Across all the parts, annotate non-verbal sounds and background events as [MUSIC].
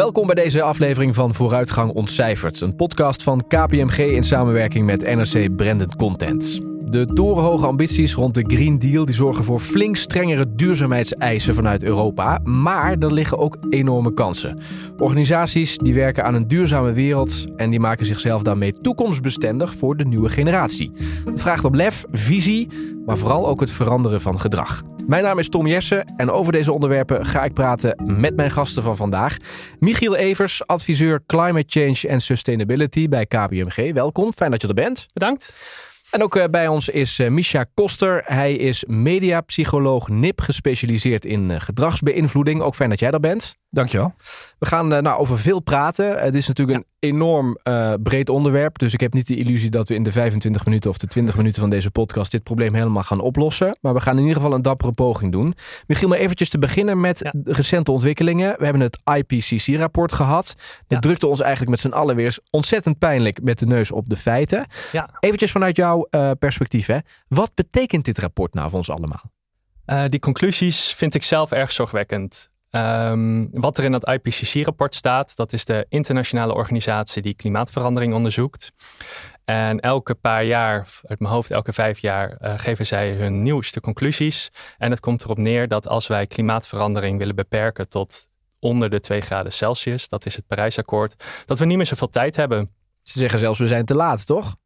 Welkom bij deze aflevering van Vooruitgang Ontcijferd, een podcast van KPMG in samenwerking met NRC Branded Content. De torenhoge ambities rond de Green Deal die zorgen voor flink strengere duurzaamheidseisen vanuit Europa. Maar er liggen ook enorme kansen. Organisaties die werken aan een duurzame wereld en die maken zichzelf daarmee toekomstbestendig voor de nieuwe generatie. Het vraagt op lef, visie, maar vooral ook het veranderen van gedrag. Mijn naam is Tom Jessen en over deze onderwerpen ga ik praten met mijn gasten van vandaag. Michiel Evers, adviseur Climate Change en Sustainability bij KPMG. Welkom, fijn dat je er bent. Bedankt. En ook eh, bij ons is uh, Misha Koster. Hij is mediapsycholoog NIP, gespecialiseerd in uh, gedragsbeïnvloeding. Ook fijn dat jij er bent. Dankjewel. We gaan nou, over veel praten. Het is natuurlijk een enorm breed onderwerp. Dus ik heb niet de illusie dat we in de 25 minuten of de 20 minuten van deze podcast dit probleem helemaal gaan oplossen. Maar we gaan in ieder geval een dappere poging doen. Michiel, maar eventjes te beginnen met ja. de recente ontwikkelingen. We hebben het IPCC-rapport gehad. Dat ja. drukte ons eigenlijk met z'n allen weer ontzettend pijnlijk met de neus op de feiten. Eventjes vanuit jou uh, perspectief. Hè? Wat betekent dit rapport nou voor ons allemaal? Die conclusies vind ik zelf erg zorgwekkend. Um, wat er in dat IPCC-rapport staat, dat is de internationale organisatie die klimaatverandering onderzoekt. En elke paar jaar, uit mijn hoofd elke vijf jaar, uh, geven zij hun nieuwste conclusies. En het komt erop neer dat als wij klimaatverandering willen beperken tot onder de 2 graden Celsius, dat is het Parijsakkoord, dat we niet meer zoveel tijd hebben. Ze zeggen zelfs we zijn te laat, toch?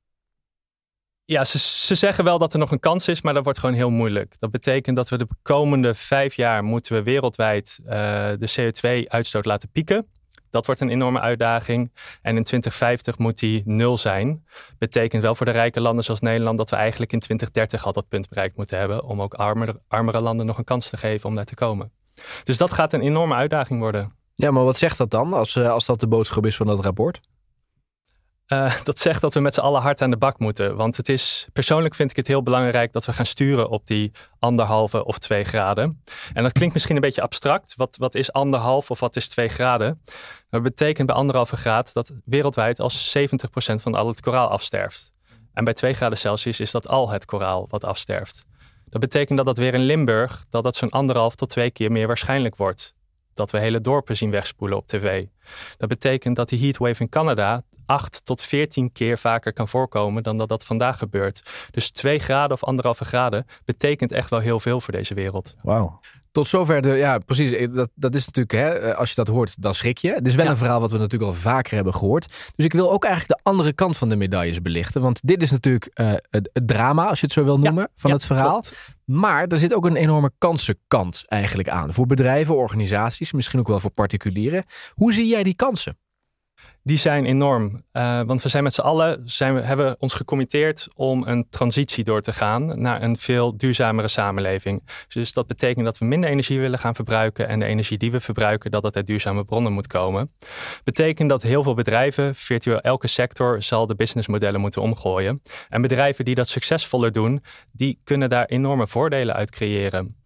Ja, ze, ze, zeggen wel dat er nog een kans is, maar dat wordt gewoon heel moeilijk. Dat betekent dat we de komende vijf jaar moeten we wereldwijd uh, de CO2-uitstoot laten pieken. Dat wordt een enorme uitdaging. En in 2050 moet die nul zijn. Betekent wel voor de rijke landen zoals Nederland dat we eigenlijk in 2030 al dat punt bereikt moeten hebben. Om ook armere, landen nog een kans te geven om daar te komen. Dus dat gaat een enorme uitdaging worden. Ja, maar wat zegt dat dan als, als dat de boodschap is van dat rapport? Uh, dat zegt dat we met z'n allen hard aan de bak moeten. Want het is, persoonlijk vind ik het heel belangrijk dat we gaan sturen op die anderhalve of twee graden. En dat klinkt misschien een beetje abstract. Wat, wat is anderhalf of wat is twee graden? Dat betekent bij anderhalve graad dat wereldwijd al 70% van al het koraal afsterft. En bij 2 graden Celsius is dat al het koraal wat afsterft. Dat betekent dat dat weer in Limburg, dat dat zo'n anderhalf tot twee keer meer waarschijnlijk wordt. Dat we hele dorpen zien wegspoelen op tv. Dat betekent dat die heatwave in Canada 8 tot 14 keer vaker kan voorkomen dan dat dat vandaag gebeurt. Dus 2 graden of anderhalve graden betekent echt wel heel veel voor deze wereld. Wauw. Tot zover de, ja precies, dat, dat is natuurlijk, hè, eh, als je dat hoort, dan schrik je. Het is wel een verhaal wat we natuurlijk al vaker hebben gehoord. Dus ik wil ook eigenlijk de andere kant van de medailles belichten. Want dit is natuurlijk uh, het, het, drama, als je het zo wil noemen, van het verhaal. Klopt. Maar er zit ook een enorme kansenkant eigenlijk aan. Voor bedrijven, organisaties, misschien ook wel voor particulieren. Hoe zie jij die kansen? Die zijn enorm. Uh, want we zijn met z'n allen, zijn we, hebben ons gecommitteerd om een transitie door te gaan naar een veel duurzamere samenleving. Dus dat betekent dat we minder energie willen gaan verbruiken en de energie die we verbruiken, dat dat uit duurzame bronnen moet komen. Betekent dat heel veel bedrijven, virtueel elke sector, zal de businessmodellen moeten omgooien. En bedrijven die dat succesvoller doen, die kunnen daar enorme voordelen uit creëren.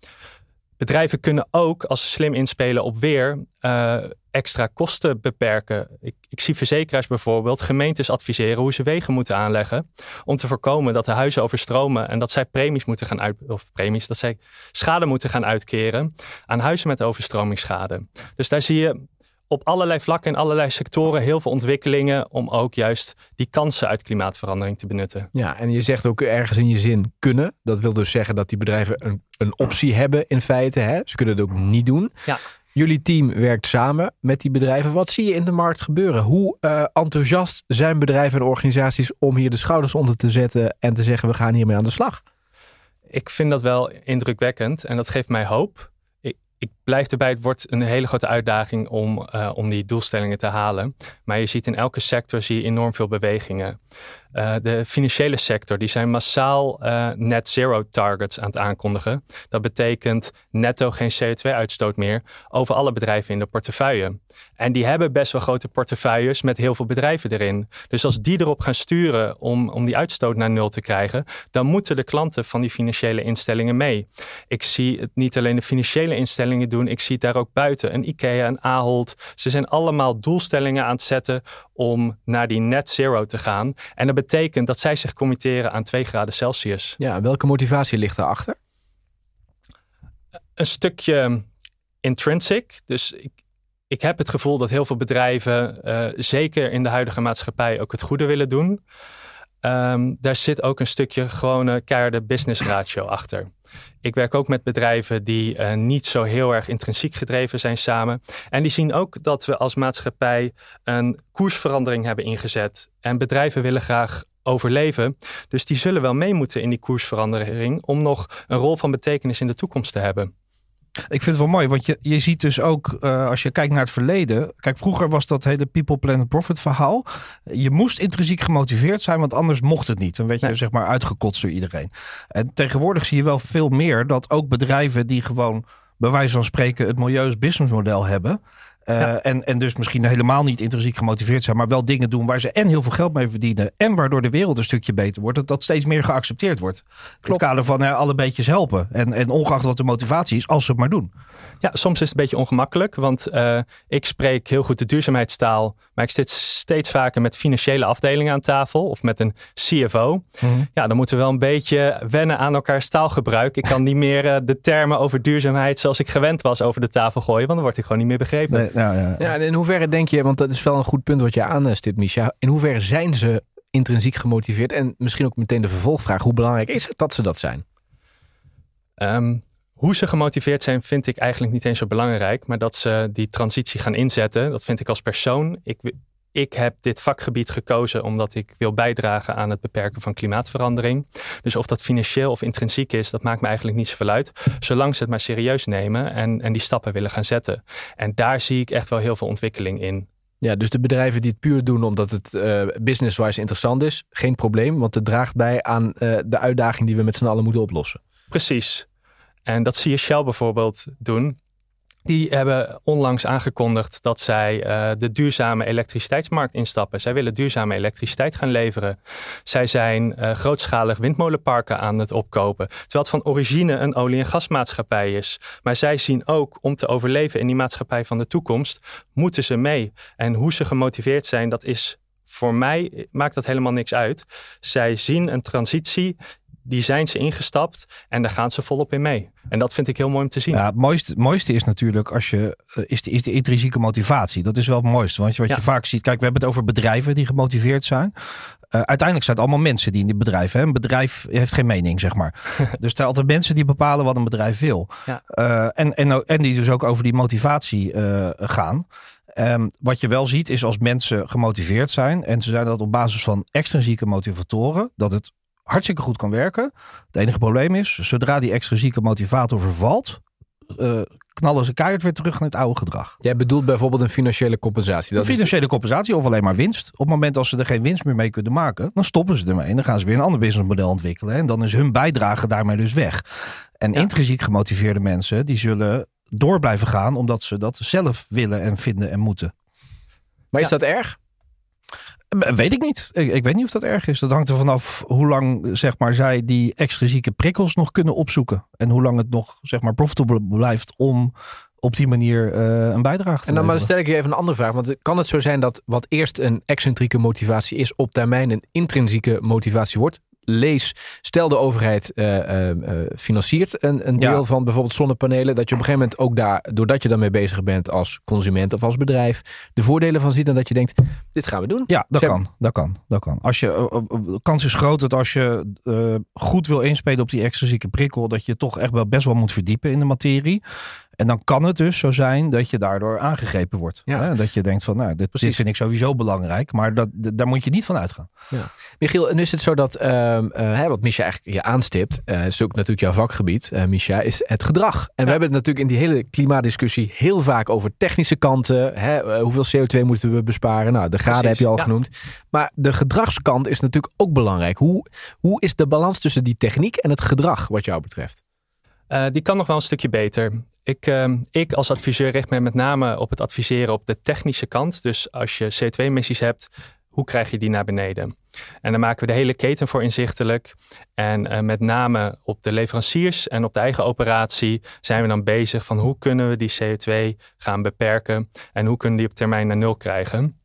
Bedrijven kunnen ook, als ze slim inspelen op weer, uh, extra kosten beperken. Ik, ik, zie verzekeraars bijvoorbeeld gemeentes adviseren hoe ze wegen moeten aanleggen. Om te voorkomen dat de huizen overstromen en dat zij premies moeten gaan uit, of premies, dat zij schade moeten gaan uitkeren aan huizen met overstromingsschade. Dus daar zie je op allerlei vlakken in allerlei sectoren heel veel ontwikkelingen om ook juist die kansen uit klimaatverandering te benutten. Ja, en je zegt ook ergens in je zin kunnen. Dat wil dus zeggen dat die bedrijven een, een optie hebben in feite. Hè? Ze kunnen het ook niet doen. Ja. Jullie team werkt samen met die bedrijven. Wat zie je in de markt gebeuren? Hoe uh, enthousiast zijn bedrijven en organisaties om hier de schouders onder te zetten en te zeggen we gaan hiermee aan de slag? Ik vind dat wel indrukwekkend en dat geeft mij hoop ik blijf erbij, het wordt een hele grote uitdaging om, uh, om die doelstellingen te halen. Maar je ziet in elke sector zie je enorm veel bewegingen. Uh, de financiële sector, die zijn massaal uh, net zero targets aan het aankondigen. Dat betekent netto geen CO2-uitstoot meer over alle bedrijven in de portefeuille. En die hebben best wel grote portefeuilles met heel veel bedrijven erin. Dus als die erop gaan sturen om, om die uitstoot naar nul te krijgen, dan moeten de klanten van die financiële instellingen mee. Ik zie het niet alleen de financiële instellingen doen, ik zie het daar ook buiten. Een IKEA, een Ahold. Ze zijn allemaal doelstellingen aan het zetten om naar die net zero te gaan. En dat betekent dat zij zich committeren aan 2 graden Celsius. Ja, welke motivatie ligt daarachter? Een stukje intrinsic. Dus ik, ik heb het gevoel dat heel veel bedrijven, uh, zeker in de huidige maatschappij, ook het goede willen doen. Um, daar zit ook een stukje gewone keiharde business ratio achter. Ik werk ook met bedrijven die uh, niet zo heel erg intrinsiek gedreven zijn samen. En die zien ook dat we als maatschappij een koersverandering hebben ingezet. En bedrijven willen graag overleven. Dus die zullen wel mee moeten in die koersverandering om nog een rol van betekenis in de toekomst te hebben. Ik vind het wel mooi, want je, je ziet dus ook, uh, als je kijkt naar het verleden. Kijk, vroeger was dat hele People, Planet, Profit verhaal. Je moest intrinsiek gemotiveerd zijn, want anders mocht het niet. Dan werd je zeg maar uitgekotst door iedereen. En tegenwoordig zie je wel veel meer dat ook bedrijven die gewoon bij wijze van spreken het milieus businessmodel hebben. Uh, en, en dus misschien helemaal niet intrinsiek gemotiveerd zijn, maar wel dingen doen waar ze en heel veel geld mee verdienen. En waardoor de wereld een stukje beter wordt. Dat dat steeds meer geaccepteerd wordt. Klopt. In het kader van uh, alle beetjes helpen. En, en ongeacht wat de motivatie is, als ze het maar doen. Ja, soms is het een beetje ongemakkelijk, want uh, ik spreek heel goed de duurzaamheidstaal, maar ik zit steeds vaker met financiële afdelingen aan tafel of met een CFO. Mm -hmm. Ja, dan moeten we wel een beetje wennen aan elkaars taalgebruik. Ik kan niet meer uh, de termen over duurzaamheid zoals ik gewend was over de tafel gooien, want dan word ik gewoon niet meer begrepen. Nee, ja, ja. ja, en in hoeverre denk je, want dat is wel een goed punt wat je aanstipt, Misha. In hoeverre zijn ze intrinsiek gemotiveerd? En misschien ook meteen de vervolgvraag: hoe belangrijk is het dat ze dat zijn? Um, hoe ze gemotiveerd zijn, vind ik eigenlijk niet eens zo belangrijk. Maar dat ze die transitie gaan inzetten, dat vind ik als persoon. Ik, ik heb dit vakgebied gekozen omdat ik wil bijdragen aan het beperken van klimaatverandering. Dus of dat financieel of intrinsiek is, dat maakt me eigenlijk niet zoveel uit. Zolang ze het maar serieus nemen en, en die stappen willen gaan zetten. En daar zie ik echt wel heel veel ontwikkeling in. Ja, dus de bedrijven die het puur doen omdat het uh, business-wise interessant is, geen probleem. Want het draagt bij aan uh, de uitdaging die we met z'n allen moeten oplossen. Precies. En dat zie je Shell bijvoorbeeld doen. Die hebben onlangs aangekondigd dat zij uh, de duurzame elektriciteitsmarkt instappen. Zij willen duurzame elektriciteit gaan leveren. Zij zijn uh, grootschalig windmolenparken aan het opkopen. Terwijl het van origine een olie- en gasmaatschappij is. Maar zij zien ook om te overleven in die maatschappij van de toekomst, moeten ze mee. En hoe ze gemotiveerd zijn, dat is voor mij maakt dat helemaal niks uit. Zij zien een transitie die zijn ze ingestapt en daar gaan ze volop in mee. En dat vind ik heel mooi om te zien. Ja, het mooiste, mooiste is natuurlijk als je, uh, is, de, is de intrinsieke motivatie. Dat is wel het mooiste. Want wat ja. je vaak ziet, kijk, we hebben het over bedrijven die gemotiveerd zijn. Uh, uiteindelijk zijn het allemaal mensen die in dit bedrijf hebben. Een bedrijf heeft geen mening, zeg maar. [LAUGHS] dus er zijn altijd mensen die bepalen wat een bedrijf wil. Ja. Uh, en, en, en die dus ook over die motivatie gaan. Um, wat je wel ziet is als mensen gemotiveerd zijn en ze zijn dat op basis van extrinsieke motivatoren, dat het hartstikke goed kan werken. Het enige probleem is, zodra die extrinsieke motivator vervalt, uh, knallen ze keihard weer terug naar het oude gedrag. Jij bedoelt bijvoorbeeld een financiële compensatie. Dat een financiële is... compensatie of alleen maar winst. Op het moment als ze er geen winst meer mee kunnen maken, dan stoppen ze ermee. En dan gaan ze weer een ander businessmodel ontwikkelen. En dan is hun bijdrage daarmee dus weg. En ja. intrinsiek gemotiveerde mensen, die zullen door blijven gaan, omdat ze dat zelf willen en vinden en moeten. Maar is dat erg? Weet ik niet. Ik, ik, weet niet of dat erg is. Dat hangt er vanaf hoe lang zeg maar, zij die extrinsieke prikkels nog kunnen opzoeken. En hoe lang het nog zeg maar, profitable blijft om op die manier uh, een bijdrage te En dan maar stel ik je even een andere vraag. Want kan het zo zijn dat wat eerst een excentrieke motivatie is, op termijn een intrinsieke motivatie wordt? Lees, stel de overheid uh, uh, financiert een, een deel ja. van bijvoorbeeld zonnepanelen, dat je op een gegeven moment ook daar, doordat je daarmee bezig bent als consument of als bedrijf, de voordelen van ziet en dat je denkt, dit gaan we doen. Ja, dat kan, dat kan, dat kan. Als je, uh, kans is groot dat als je goed wil inspelen op die extrinsieke prikkel, dat je toch echt wel best wel moet verdiepen in de materie. En dan kan het dus zo zijn dat je daardoor aangegrepen wordt. Ja. Hè? Dat je denkt van, nou, dit, dit, vind ik sowieso belangrijk. Maar dat, daar moet je niet van uitgaan. Ja. Michiel, en is het zo dat, uh, uh, wat Misha eigenlijk je aanstipt, uh, is ook natuurlijk jouw vakgebied, uh, Misha, is het gedrag. En ja. we hebben het natuurlijk in die hele klimaatdiscussie heel vaak over technische kanten. Hè? hoeveel CO2 moeten we besparen? Nou, de graden heb je al ja. genoemd. Maar de gedragskant is natuurlijk ook belangrijk. Hoe, hoe is de balans tussen die techniek en het gedrag wat jou betreft? Uh, die kan nog wel een stukje beter. Ik, uh, ik als adviseur richt me met name op het adviseren op de technische kant. Dus als je CO2-emissies hebt, hoe krijg je die naar beneden? En dan maken we de hele keten voor inzichtelijk. En uh, met name op de leveranciers en op de eigen operatie zijn we dan bezig van hoe kunnen we die CO2 gaan beperken en hoe kunnen die op termijn naar nul krijgen.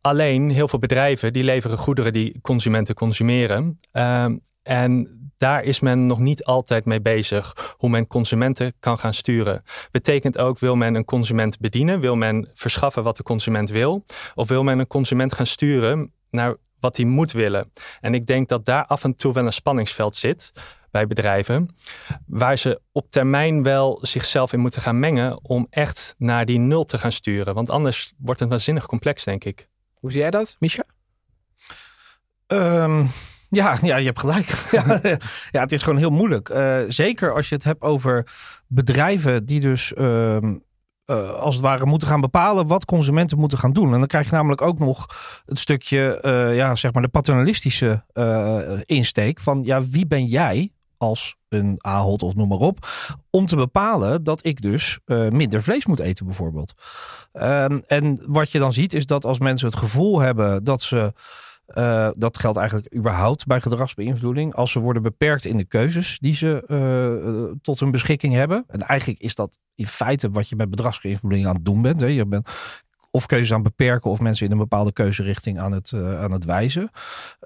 Alleen heel veel bedrijven die leveren goederen die consumenten consumeren. Uh, en daar is men nog niet altijd mee bezig. Hoe men consumenten kan gaan sturen. Betekent ook, wil men een consument bedienen? Wil men verschaffen wat de consument wil? Of wil men een consument gaan sturen naar wat hij moet willen? En ik denk dat daar af en toe wel een spanningsveld zit bij bedrijven, waar ze op termijn wel zichzelf in moeten gaan mengen om echt naar die nul te gaan sturen. Want anders wordt het waanzinnig complex, denk ik. Hoe zie jij dat, Misha? Ehm, ja, ja, je hebt gelijk. [LAUGHS] ja, het is gewoon heel moeilijk. Uh, zeker als je het hebt over bedrijven die dus ehm, uh, als het ware moeten gaan bepalen wat consumenten moeten gaan doen. En dan krijg je namelijk ook nog het stukje, uh, ja, zeg maar de paternalistische insteek van, ja, wie ben jij als een Ahold of noem maar op, om te bepalen dat ik dus minder vlees moet eten bijvoorbeeld. Ehm, en wat je dan ziet is dat als mensen het gevoel hebben dat ze uh, dat geldt eigenlijk überhaupt bij gedragsbeïnvloeding. Als ze worden beperkt in de keuzes die ze uh, tot hun beschikking hebben. En eigenlijk is dat in feite wat je bij gedragsbeïnvloeding aan het doen bent. Hè. Je bent of keuzes aan beperken of mensen in een bepaalde keuzerichting aan het, uh, aan het wijzen.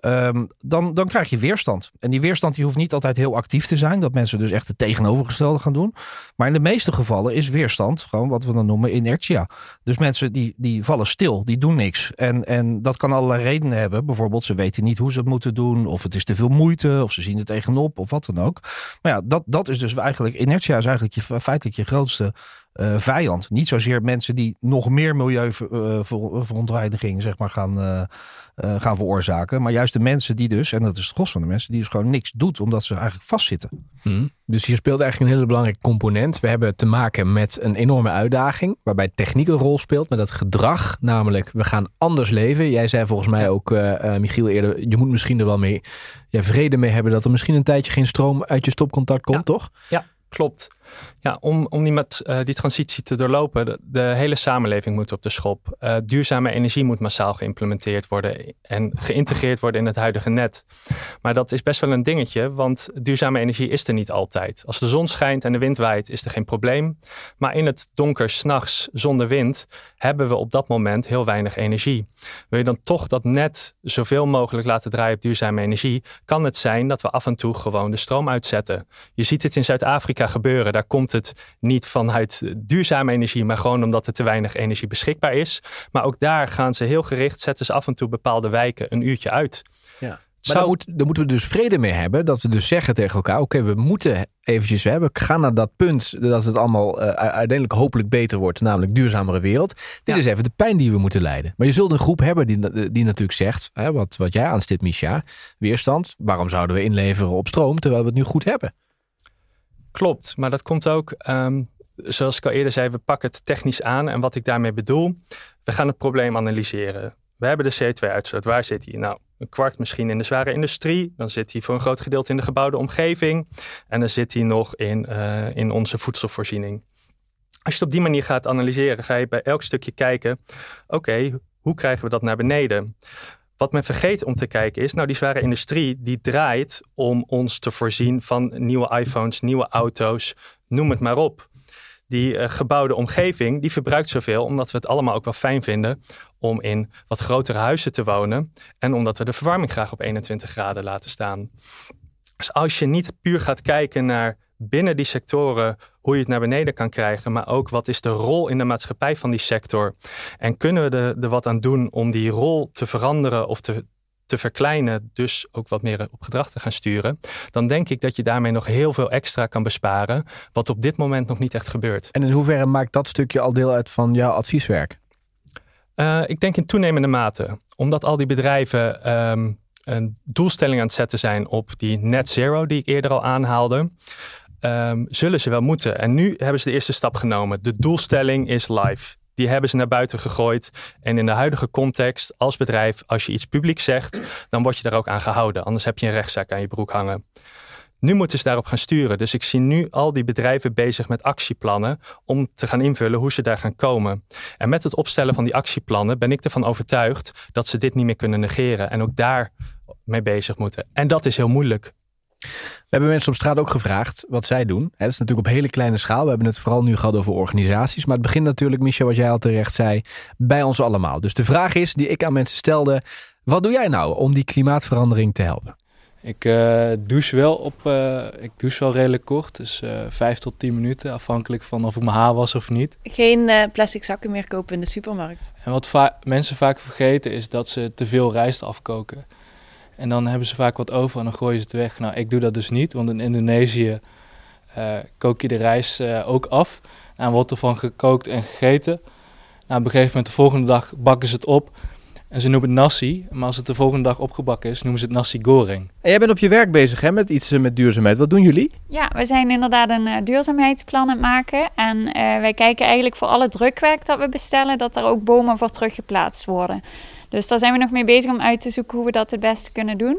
Um, dan, dan krijg je weerstand. En die weerstand die hoeft niet altijd heel actief te zijn. Dat mensen dus echt het tegenovergestelde gaan doen. Maar in de meeste gevallen is weerstand gewoon wat we dan noemen inertia. Dus mensen die, die vallen stil, die doen niks. En, en dat kan allerlei redenen hebben. Bijvoorbeeld ze weten niet hoe ze het moeten doen. Of het is te veel moeite. Of ze zien er tegenop. Of wat dan ook. Maar ja, dat, dat is dus eigenlijk inertia is eigenlijk je, feitelijk je grootste uh, vijand. Niet zozeer mensen die nog meer milieuverontreiniging uh, zeg maar, gaan, uh, gaan veroorzaken. Maar juist de mensen die dus, en dat is het gros van de mensen, die dus gewoon niks doet omdat ze eigenlijk vastzitten. Hmm. Dus hier speelt eigenlijk een hele belangrijke component. We hebben te maken met een enorme uitdaging, waarbij techniek een rol speelt, met dat gedrag. Namelijk, we gaan anders leven. Jij zei volgens mij ook, Michiel, eerder, je moet misschien er wel mee ja, vrede mee hebben dat er misschien een tijdje geen stroom uit je stopcontact komt, ja. toch? Ja, klopt. Ja, om, om die, met, uh, die transitie te doorlopen, de, de, hele samenleving moet op de schop. Uh, duurzame energie moet massaal geïmplementeerd worden en geïntegreerd worden in het huidige net. Maar dat is best wel een dingetje, want duurzame energie is er niet altijd. Als de zon schijnt en de wind waait, is er geen probleem. Maar in het donker, s'nachts, zonder wind, hebben we op dat moment heel weinig energie. Wil je dan toch dat net zoveel mogelijk laten draaien op duurzame energie, kan het zijn dat we af en toe gewoon de stroom uitzetten. Je ziet het in Zuid-Afrika gebeuren daar komt het niet vanuit duurzame energie, maar gewoon omdat er te weinig energie beschikbaar is. Maar ook daar gaan ze heel gericht, zetten ze af en toe bepaalde wijken een uurtje uit. Ja. Maar moet, daar, moeten we dus vrede mee hebben. Dat we dus zeggen tegen elkaar: oké, we moeten eventjes, we hebben, gaan naar dat punt dat het allemaal uh, uiteindelijk hopelijk beter wordt, namelijk duurzamere wereld. Dit is even de pijn die we moeten leiden. Maar je zult een groep hebben die, die natuurlijk zegt, hè, wat, wat jij aanstipt, Misha, weerstand. Waarom zouden we inleveren op stroom terwijl we het nu goed hebben? Klopt, maar dat komt ook, um, zoals ik al eerder zei, we pakken het technisch aan. En wat ik daarmee bedoel, we gaan het probleem analyseren. We hebben de CO2-uitstoot. Waar zit die? Nou, een kwart misschien in de zware industrie. Dan zit hij voor een groot gedeelte in de gebouwde omgeving. En dan zit hij nog in, uh, in onze voedselvoorziening. Als je het op die manier gaat analyseren, ga je bij elk stukje kijken: oké, hoe krijgen we dat naar beneden? Wat men vergeet om te kijken is, nou die zware industrie die draait om ons te voorzien van nieuwe iPhones, nieuwe auto's, noem het maar op. Die uh, gebouwde omgeving die verbruikt zoveel omdat we het allemaal ook wel fijn vinden om in wat grotere huizen te wonen en omdat we de verwarming graag op 21 graden laten staan. Dus als je niet puur gaat kijken naar binnen die sectoren hoe je het naar beneden kan krijgen, maar ook wat is de rol in de maatschappij van die sector. En kunnen we er, er wat aan doen om die rol te veranderen of te, te verkleinen, dus ook wat meer op gedrag te gaan sturen, dan denk ik dat je daarmee nog heel veel extra kan besparen, wat op dit moment nog niet echt gebeurt. En in hoeverre maakt dat stukje al deel uit van jouw advieswerk? Uh, ik denk in toenemende mate, omdat al die bedrijven um, een doelstelling aan het zetten zijn op die net zero die ik eerder al aanhaalde um, zullen ze wel moeten. En nu hebben ze de eerste stap genomen. De doelstelling is live. Die hebben ze naar buiten gegooid. En in de huidige context, als bedrijf, als je iets publiek zegt, dan word je daar ook aan gehouden. Anders heb je een rechtszaak aan je broek hangen. Nu moeten ze daarop gaan sturen. Dus ik zie nu al die bedrijven bezig met actieplannen om te gaan invullen hoe ze daar gaan komen. En met het opstellen van die actieplannen ben ik ervan overtuigd dat ze dit niet meer kunnen negeren en ook daar mee bezig moeten. En dat is heel moeilijk. We hebben mensen op straat ook gevraagd wat zij doen. Dat is natuurlijk op hele kleine schaal. We hebben het vooral nu gehad over organisaties. Maar het begint natuurlijk, Michel, wat jij al terecht zei, bij ons allemaal. Dus de vraag is die ik aan mensen stelde: wat doe jij nou om die klimaatverandering te helpen? Ik uh, douche wel op, uh, ik douche wel redelijk kort, dus uh, 5 tot 10 minuten, afhankelijk van of ik mijn haar was of niet. Geen plastic zakken meer kopen in de supermarkt. En wat va mensen vaak vergeten is dat ze te veel rijst afkoken. En dan hebben ze vaak wat over en dan gooien ze het weg. Nou, ik doe dat dus niet, want in Indonesië kook je de rijst ook af. En wordt ervan gekookt en gegeten. Nou, op een gegeven moment de volgende dag bakken ze het op. En ze noemen het nasi, maar als het de volgende dag opgebakken is, noemen ze het nasi goreng. En jij bent op je werk bezig hè, met iets eh, met duurzaamheid. Wat doen jullie? Ja, we zijn inderdaad een uh, duurzaamheidsplan aan het maken. En uh, wij kijken eigenlijk voor alle drukwerk dat we bestellen, dat er ook bomen voor teruggeplaatst worden. Dus daar zijn we nog mee bezig om uit te zoeken hoe we dat het beste kunnen doen.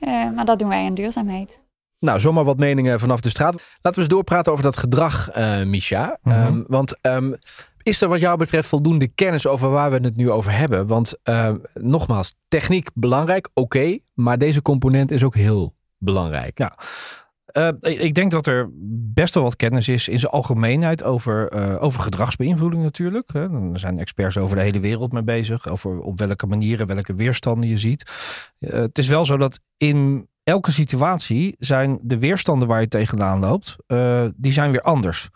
Uh, maar dat doen wij in duurzaamheid. Nou, zomaar wat meningen vanaf de straat. Laten we eens doorpraten over dat gedrag, uh, Misha. Mm -hmm. um, want um, is er wat jou betreft voldoende kennis over waar we het nu over hebben? Want uh, nogmaals, techniek belangrijk, oké. Okay, maar deze component is ook heel belangrijk. Ja. Uh, ik denk dat er best wel wat kennis is in zijn algemeenheid over, uh, over gedragsbeïnvloeding natuurlijk. Er zijn experts over de hele wereld mee bezig. Over op welke manieren, welke weerstanden je ziet. Uh, het is wel zo dat in elke situatie zijn de weerstanden waar je tegenaan loopt, die zijn weer anders.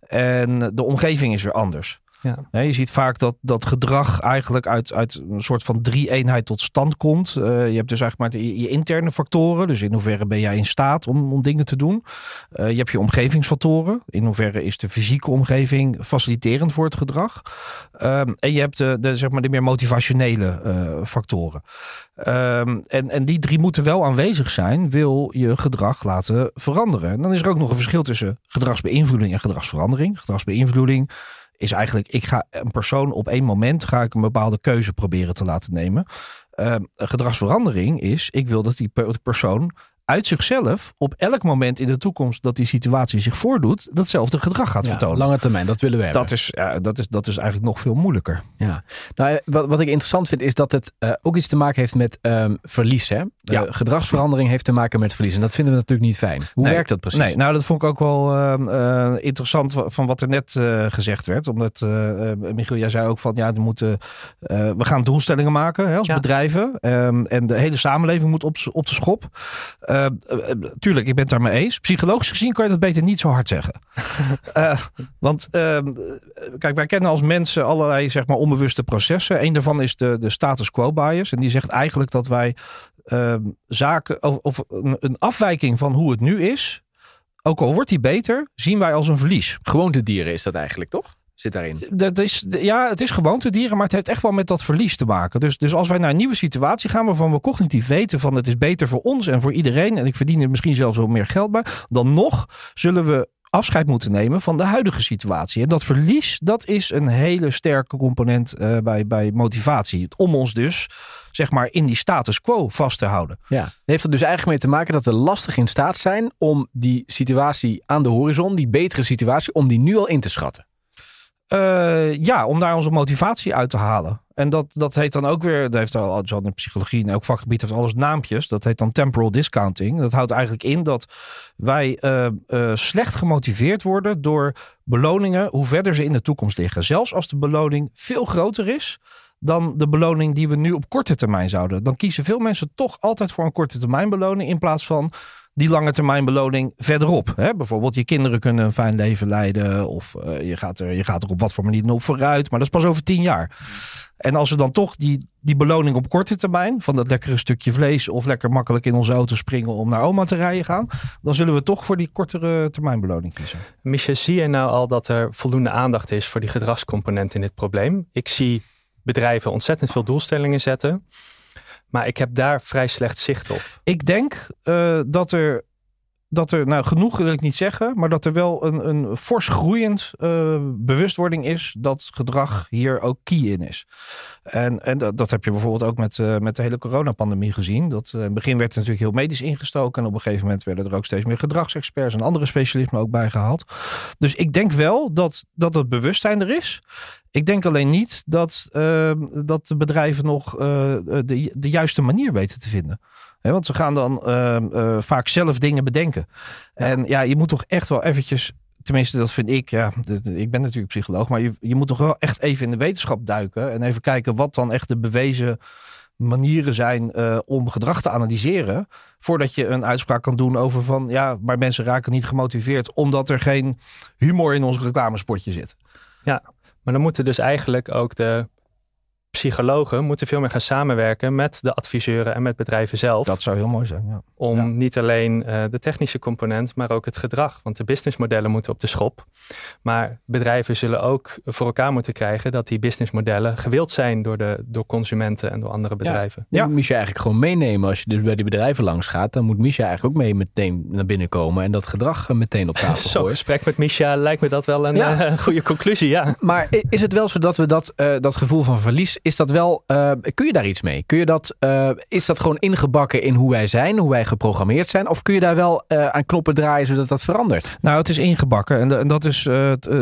En de omgeving is weer anders. Ja. je ziet vaak dat, dat gedrag eigenlijk uit, uit een soort van drie-eenheid tot stand komt. Uh, je hebt dus eigenlijk maar je, je, interne factoren. Dus in hoeverre ben jij in staat om, om dingen te doen. Uh, je hebt je omgevingsfactoren. In hoeverre is de fysieke omgeving faciliterend voor het gedrag. Um, en je hebt de, de, zeg maar de meer motivationele uh, factoren. Um, en, en die drie moeten wel aanwezig zijn, wil je gedrag laten veranderen. En dan is er ook nog een verschil tussen gedragsbeïnvloeding en gedragsverandering. Gedragsbeïnvloeding is eigenlijk, ik ga een persoon op één moment ga ik een bepaalde keuze proberen te laten nemen. Uh, gedragsverandering is, ik wil dat die persoon uit zichzelf op elk moment in de toekomst dat die situatie zich voordoet, datzelfde gedrag gaat ja, vertonen. Lange termijn, dat willen we hebben. Dat is, ja, dat is, dat is eigenlijk nog veel moeilijker. Ja. Nou, wat, wat ik interessant vind is dat het uh, ook iets te maken heeft met um, verlies. Hè? Ja. Uh, gedragsverandering heeft te maken met verlies. En dat vinden we natuurlijk niet fijn. Hoe nee, werkt dat precies? Nee, nou dat vond ik ook wel uh, interessant van wat er net gezegd werd. Omdat, Michiel, jij zei ook van ja, we, moeten, we gaan doelstellingen maken hè, als ja. bedrijven. Um, en de hele samenleving moet op, op de schop. Uh, tuurlijk, ik ben het daarmee eens. Psychologisch gezien kan je dat beter niet zo hard zeggen. uh, [LAUGHS] want uh, kijk, wij kennen als mensen allerlei zeg maar onbewuste processen. Een daarvan is de, de status quo bias. En die zegt eigenlijk dat wij ehm, zaken of, of een, een afwijking van hoe het nu is, ook al wordt die beter, zien wij als een verlies. Gewoontedieren is dat eigenlijk, toch? Zit daarin. Dat is, ja, het is gewoonte dieren, maar het heeft echt wel met dat verlies te maken. Dus, dus als wij naar een nieuwe situatie gaan waarvan we cognitief weten van het is beter voor ons en voor iedereen en ik verdien er misschien zelfs wel meer geld bij, dan nog zullen we afscheid moeten nemen van de huidige situatie. En dat verlies, dat is een hele sterke component uh, bij, bij motivatie. Om ons dus, zeg maar, in die status quo vast te houden. Ja, heeft er dus eigenlijk mee te maken dat we lastig in staat zijn om die situatie aan de horizon, die betere situatie, om die nu al in te schatten. Uh, ja, om daar onze motivatie uit te halen. En dat, dat heet dan ook weer, dat heeft al, in psychologie en elk vakgebied heeft alles naampjes. Dat heet dan temporal discounting. Dat houdt eigenlijk in dat wij uh, uh, slecht gemotiveerd worden door beloningen, hoe verder ze in de toekomst liggen. Zelfs als de beloning veel groter is dan de beloning die we nu op korte termijn zouden. Dan kiezen veel mensen toch altijd voor een korte termijn beloning in plaats van die lange termijn beloning verderop. Hè? Bijvoorbeeld je kinderen kunnen een fijn leven leiden of uh, je, gaat er, je gaat er op wat voor manier op vooruit. Maar dat is pas over tien jaar. En als we dan toch die, die beloning op korte termijn, van dat lekkere stukje vlees of lekker makkelijk in onze auto springen om naar oma te rijden gaan, dan zullen we toch voor die kortere termijn beloning kiezen. Micha, zie je nou al dat er voldoende aandacht is voor die gedragscomponent in dit probleem? Ik zie bedrijven ontzettend veel doelstellingen zetten. Maar ik heb daar vrij slecht zicht op. Ik denk uh, dat er dat er, nou genoeg wil ik niet zeggen, maar dat er wel een, een fors groeiend uh, bewustwording is dat gedrag hier ook key in is. En, en dat, dat heb je bijvoorbeeld ook met, uh, met de hele coronapandemie gezien. Dat, uh, in het begin werd er natuurlijk heel medisch ingestoken en op een gegeven moment werden er ook steeds meer gedragsexperts en andere specialismen ook bijgehaald. Dus ik denk wel dat, dat het bewustzijn er is. Ik denk alleen niet dat, dat de bedrijven nog de, de juiste manier weten te vinden want ze gaan dan uh, uh, vaak zelf dingen bedenken. Ja. En ja, je moet toch echt wel eventjes tenminste, dat vind ik. Ja, ik ben natuurlijk psycholoog, maar je, je moet toch wel echt even in de wetenschap duiken en even kijken wat dan echt de bewezen manieren zijn uh, om gedrag te analyseren. Voordat je een uitspraak kan doen over van ja, maar mensen raken niet gemotiveerd omdat er geen humor in ons reclamespotje zit. Ja, maar dan moeten dus eigenlijk ook de psychologen moeten veel meer gaan samenwerken met de adviseuren en met bedrijven zelf. Dat zou heel mooi zijn. Ja. Om niet alleen uh, de technische component, maar ook het gedrag. Want de businessmodellen moeten op de schop. Maar bedrijven zullen ook voor elkaar moeten krijgen dat die businessmodellen gewild zijn door, de, door consumenten en door andere bedrijven. Ja, ja. moet je eigenlijk gewoon meenemen. Als je dus bij die bedrijven langs gaat, dan moet Misha eigenlijk ook mee meteen naar binnen komen en dat gedrag meteen op tafel [LAUGHS] gooien. Zo'n gesprek met Misha lijkt me dat wel een uh, [LAUGHS] goede conclusie. Ja. Maar is het wel zo dat we dat, uh, dat gevoel van verlies, is dat wel, uh, kun je daar iets mee? Kun je dat, uh, is dat gewoon ingebakken in hoe wij zijn, hoe wij geprogrammeerd zijn? Of kun je daar wel uh, aan knoppen draaien zodat dat verandert? Nou, het is ingebakken en, dat is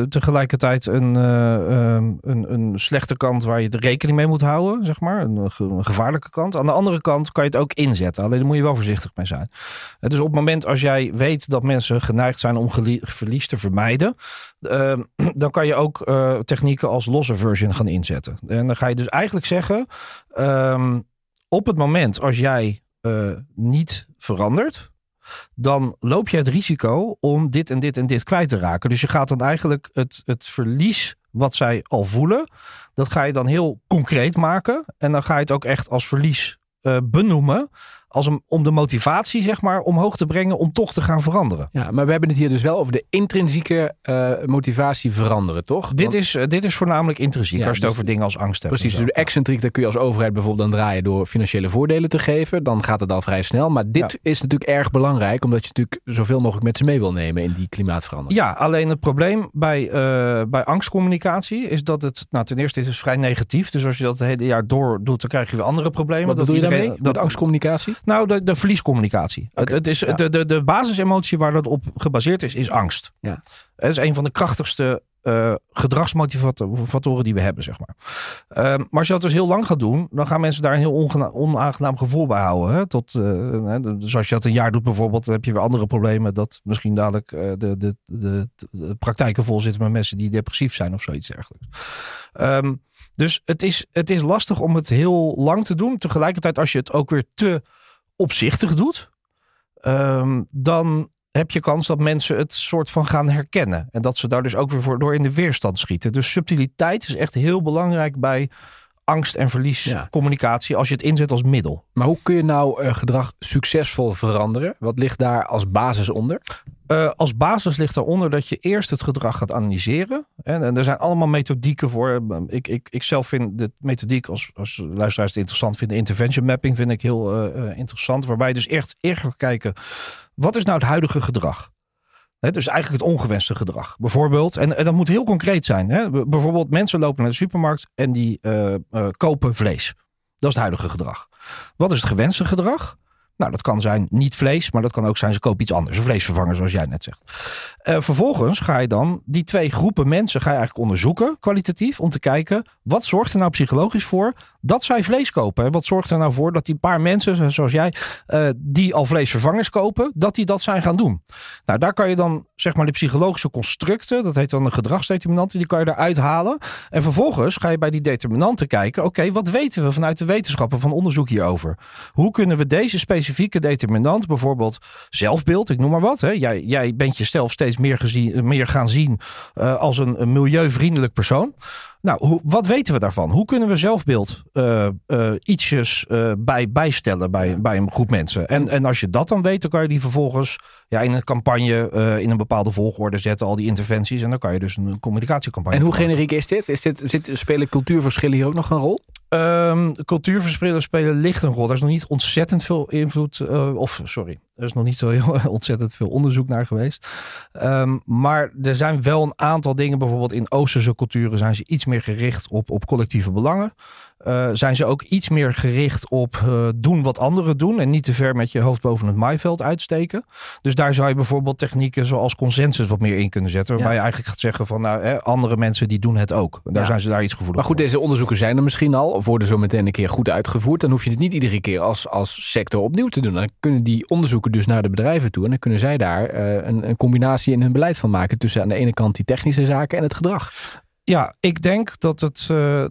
tegelijkertijd een, een, een, slechte kant waar je de rekening mee moet houden, zeg maar. Een, een, gevaarlijke kant. Aan de andere kant kan je het ook inzetten. Alleen daar moet je wel voorzichtig mee zijn. Dus op het moment als jij weet dat mensen geneigd zijn om verlies te vermijden, [CLEARS THROAT] dan kan je ook technieken als losse version gaan inzetten. En dan ga je dus eigenlijk zeggen: um, op het moment als jij uh, niet verandert, dan loop je het risico om dit en dit en dit kwijt te raken. Dus je gaat dan eigenlijk het, het verlies wat zij al voelen, dat ga je dan heel concreet maken. En dan ga je het ook echt als verlies uh, benoemen als om, om de motivatie zeg maar omhoog te brengen om toch te gaan veranderen. Ja, maar we hebben het hier dus wel over de intrinsieke uh, motivatie veranderen, toch? Dit, is, uh, dit is voornamelijk intrinsiek, ja, als je het dus, over dingen als angst hebt. Precies, dus de excentriek, daar kun je als overheid bijvoorbeeld dan draaien door financiële voordelen te geven. Dan gaat het al vrij snel. Maar dit ja. is natuurlijk erg belangrijk, omdat je natuurlijk zoveel mogelijk met ze mee wil nemen in die klimaatverandering. Ja, alleen het probleem bij, uh, bij angstcommunicatie is dat het, nou ten eerste is het vrij negatief. Dus als je dat het hele jaar door doet, dan krijg je weer andere problemen. Wat dat bedoel je daarmee? Dat angstcommunicatie? Nou, de, de verliescommunicatie. Okay, het, het, is, ja. de, de, de basisemotie waar dat op gebaseerd is, is angst. Ja. Het is een van de krachtigste uh, gedragsmotivatoren die we hebben, zeg maar. Uh, maar als je dat dus heel lang gaat doen, dan gaan mensen daar een heel onaangenaam gevoel bij houden. Hè? Tot, uh, dus als je dat een jaar doet bijvoorbeeld, dan heb je weer andere problemen. Dat misschien dadelijk uh, de, de, de, de, praktijken vol zitten met mensen die depressief zijn of zoiets dergelijks. Um, dus het is, het is lastig om het heel lang te doen. Tegelijkertijd, als je het ook weer te opzichtig doet, um, dan heb je kans dat mensen het soort van gaan herkennen. En dat ze daar dus ook weer voor door in de weerstand schieten. Dus subtiliteit is echt heel belangrijk bij angst en verlies ja. communicatie als je het inzet als middel. Maar hoe kun je nou uh, gedrag succesvol veranderen? Wat ligt daar als basis onder? Uh, als basis ligt daaronder dat je eerst het gedrag gaat analyseren. En, en er zijn allemaal methodieken voor. Ik, ik, ik zelf vind de methodiek, als, als luisteraars het interessant vinden, intervention mapping vind ik heel uh, interessant. Waarbij je dus echt eerst gaat kijken, wat is nou het huidige gedrag? He, dus eigenlijk het ongewenste gedrag. Bijvoorbeeld, en, en dat moet heel concreet zijn. Hè? Bijvoorbeeld mensen lopen naar de supermarkt en die kopen vlees. Dat is het huidige gedrag. Wat is het gewenste gedrag? Nou, dat kan zijn niet vlees, maar dat kan ook zijn ze kopen iets anders. Een vleesvervanger, zoals jij net zegt. Uh, vervolgens ga je dan die twee groepen mensen ga je eigenlijk onderzoeken, kwalitatief, om te kijken wat zorgt er nou psychologisch voor dat zij vlees kopen. Wat zorgt er nou voor dat die paar mensen, zoals jij, uh, die al vleesvervangers kopen, dat die dat zijn gaan doen. Nou, daar kan je dan zeg maar de psychologische constructen, dat heet dan de gedragsdeterminanten, die kan je eruit halen. En vervolgens ga je bij die determinanten kijken, oké, wat weten we vanuit de wetenschappen van onderzoek hierover? Hoe kunnen we deze specifieke determinant, bijvoorbeeld zelfbeeld, ik noem maar wat, hè? Jij, jij bent jezelf steeds meer, gezien, meer gaan zien uh, als een, een milieuvriendelijk persoon. Nou, hoe, wat weten we daarvan? Hoe kunnen we zelfbeeld uh, uh, ietsjes bij, bijstellen bij, bij een groep mensen? En, en als je dat dan weet, dan kan je die vervolgens ja, in een campagne in een bepaalde volgorde zetten, al die interventies. En dan kan je dus een communicatiecampagne. En hoe generiek is dit? Is dit zit, spelen cultuurverschillen hier ook nog een rol? Um, spelen licht een rol. Er is nog niet ontzettend veel invloed, of sorry, er is nog niet zo heel [LAUGHS] ontzettend veel onderzoek naar geweest. Um, maar er zijn wel een aantal dingen, bijvoorbeeld in Oosterse culturen zijn ze iets meer gericht op, op collectieve belangen. Uh, zijn ze ook iets meer gericht op uh, doen wat anderen doen en niet te ver met je hoofd boven het maaiveld uitsteken. Dus daar zou je bijvoorbeeld technieken zoals consensus wat meer in kunnen zetten. Waarbij ja. je eigenlijk gaat zeggen van nou, hè, andere mensen die doen het ook. Daar ja. zijn ze daar iets gevoelig Maar goed, voor. deze onderzoeken zijn er misschien al of worden zo meteen een keer goed uitgevoerd. Dan hoef je het niet iedere keer als, als sector opnieuw te doen. Dan kunnen die onderzoeken dus naar de bedrijven toe en dan kunnen zij daar uh, een, een combinatie in hun beleid van maken tussen aan de ene kant die technische zaken en het gedrag. Ja, ik denk dat, het, uh,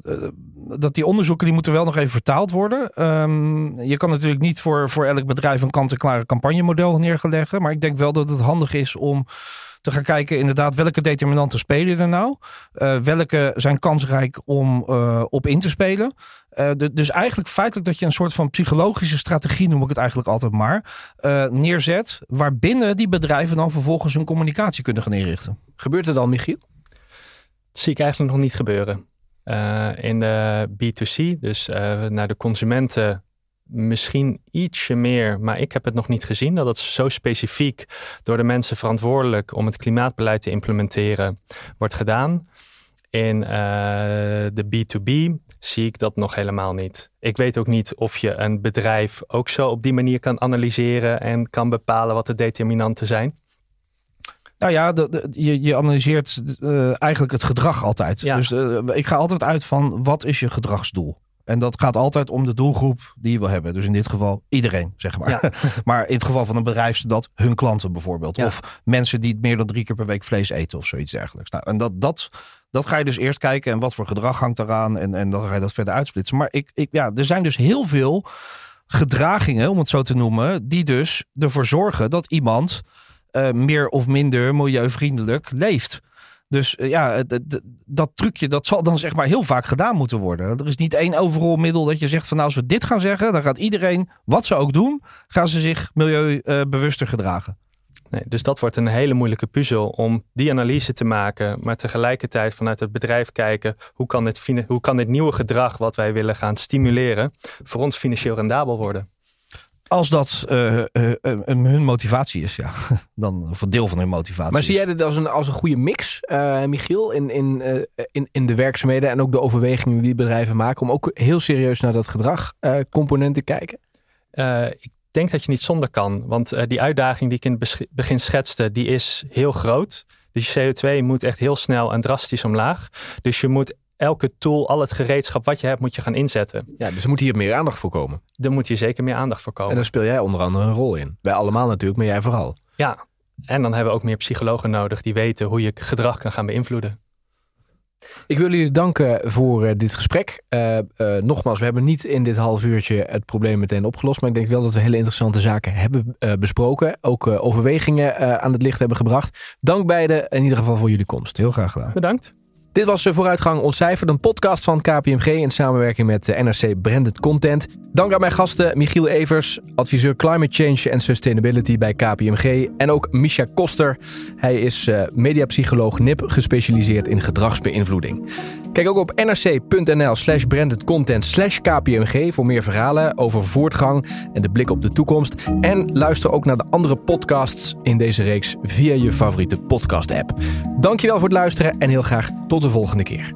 dat die onderzoeken die moeten wel nog even vertaald worden. Um, je kan natuurlijk niet voor, voor elk bedrijf een kant-en-klare campagnemodel neerleggen. Maar ik denk wel dat het handig is om te gaan kijken inderdaad welke determinanten spelen er nou. Uh, welke zijn kansrijk om uh, op in te spelen. Uh, de, dus eigenlijk feitelijk dat je een soort van psychologische strategie, noem ik het eigenlijk altijd maar, neerzet. Waarbinnen die bedrijven dan vervolgens hun communicatie kunnen gaan inrichten. Gebeurt er dan, Michiel? Dat zie ik eigenlijk nog niet gebeuren. in de B2C, dus naar de consumenten misschien ietsje meer, maar ik heb het nog niet gezien, dat het zo specifiek door de mensen verantwoordelijk om het klimaatbeleid te implementeren wordt gedaan. In uh, de B2B zie ik dat nog helemaal niet. Ik weet ook niet of je een bedrijf ook zo op die manier kan analyseren en kan bepalen wat de determinanten zijn. Nou ja, je, je, analyseert uh, eigenlijk het gedrag altijd. Ja. Dus uh, ik ga altijd uit van wat is je gedragsdoel? En dat gaat altijd om de doelgroep die je wil hebben. Dus in dit geval iedereen, zeg maar. [LAUGHS] maar in het geval van een bedrijf dat hun klanten bijvoorbeeld. Of mensen die meer dan drie keer per week vlees eten of zoiets dergelijks. Nou, en dat, dat, dat ga je dus eerst kijken. En wat voor gedrag hangt eraan. En, en dan ga je dat verder uitsplitsen. Maar ik, ik, ja, er zijn dus heel veel gedragingen, om het zo te noemen. Die dus ervoor zorgen dat iemand uh, meer of minder milieuvriendelijk leeft. Dus eh, ja, dat trucje dat zal dan zeg maar heel vaak gedaan moeten worden. Er is niet één overal middel dat je zegt van nou als we dit gaan zeggen, dan gaat iedereen, wat ze ook doen, gaan ze zich milieubewuster gedragen. Nee, dus dat wordt een hele moeilijke puzzel om die analyse te maken, maar tegelijkertijd vanuit het bedrijf kijken hoe kan dit, hoe kan dit nieuwe gedrag wat wij willen gaan stimuleren voor ons financieel rendabel worden. Als dat uh, uh, hun motivatie is, ja. [LAUGHS] Dan, of een deel van hun motivatie. Maar zie jij dit als een, als een goede mix, Michiel, in, in, in, in de werkzaamheden en ook de overwegingen die bedrijven maken, om ook heel serieus naar dat gedragcomponent te kijken? ik denk dat je niet zonder kan, want die uitdaging die ik in het begin schetste, die is heel groot. Dus je CO2 moet echt heel snel en drastisch omlaag. Dus je moet elke tool, al het gereedschap wat je hebt, moet je gaan inzetten. Ja, dus er moet hier meer aandacht voor komen. Er moet hier zeker meer aandacht voor komen. En daar speel jij onder andere een rol in. Wij allemaal natuurlijk, maar jij vooral. Ja, en dan hebben we ook meer psychologen nodig die weten hoe je gedrag kan gaan beïnvloeden. Ik wil jullie danken voor uh, dit gesprek. Uh, uh, nogmaals, we hebben niet in dit half uurtje het probleem meteen opgelost. Maar ik denk wel dat we hele interessante zaken hebben besproken. Ook overwegingen aan het licht hebben gebracht. Dank beiden in ieder geval voor jullie komst. Heel graag gedaan. Bedankt. Dit was Vooruitgang Ontcijferd, een podcast van KPMG in samenwerking met NRC Branded Content. Dank aan mijn gasten Michiel Evers, adviseur Climate Change en Sustainability bij KPMG. En ook Misha Koster. Hij is uh, mediapsycholoog NIP, gespecialiseerd in gedragsbeïnvloeding. Kijk ook op nrc.nl slash brandedcontent slash KPMG voor meer verhalen over voortgang en de blik op de toekomst. En luister ook naar de andere podcasts in deze reeks via je favoriete podcast app. Dankjewel voor het luisteren en heel graag tot de volgende keer.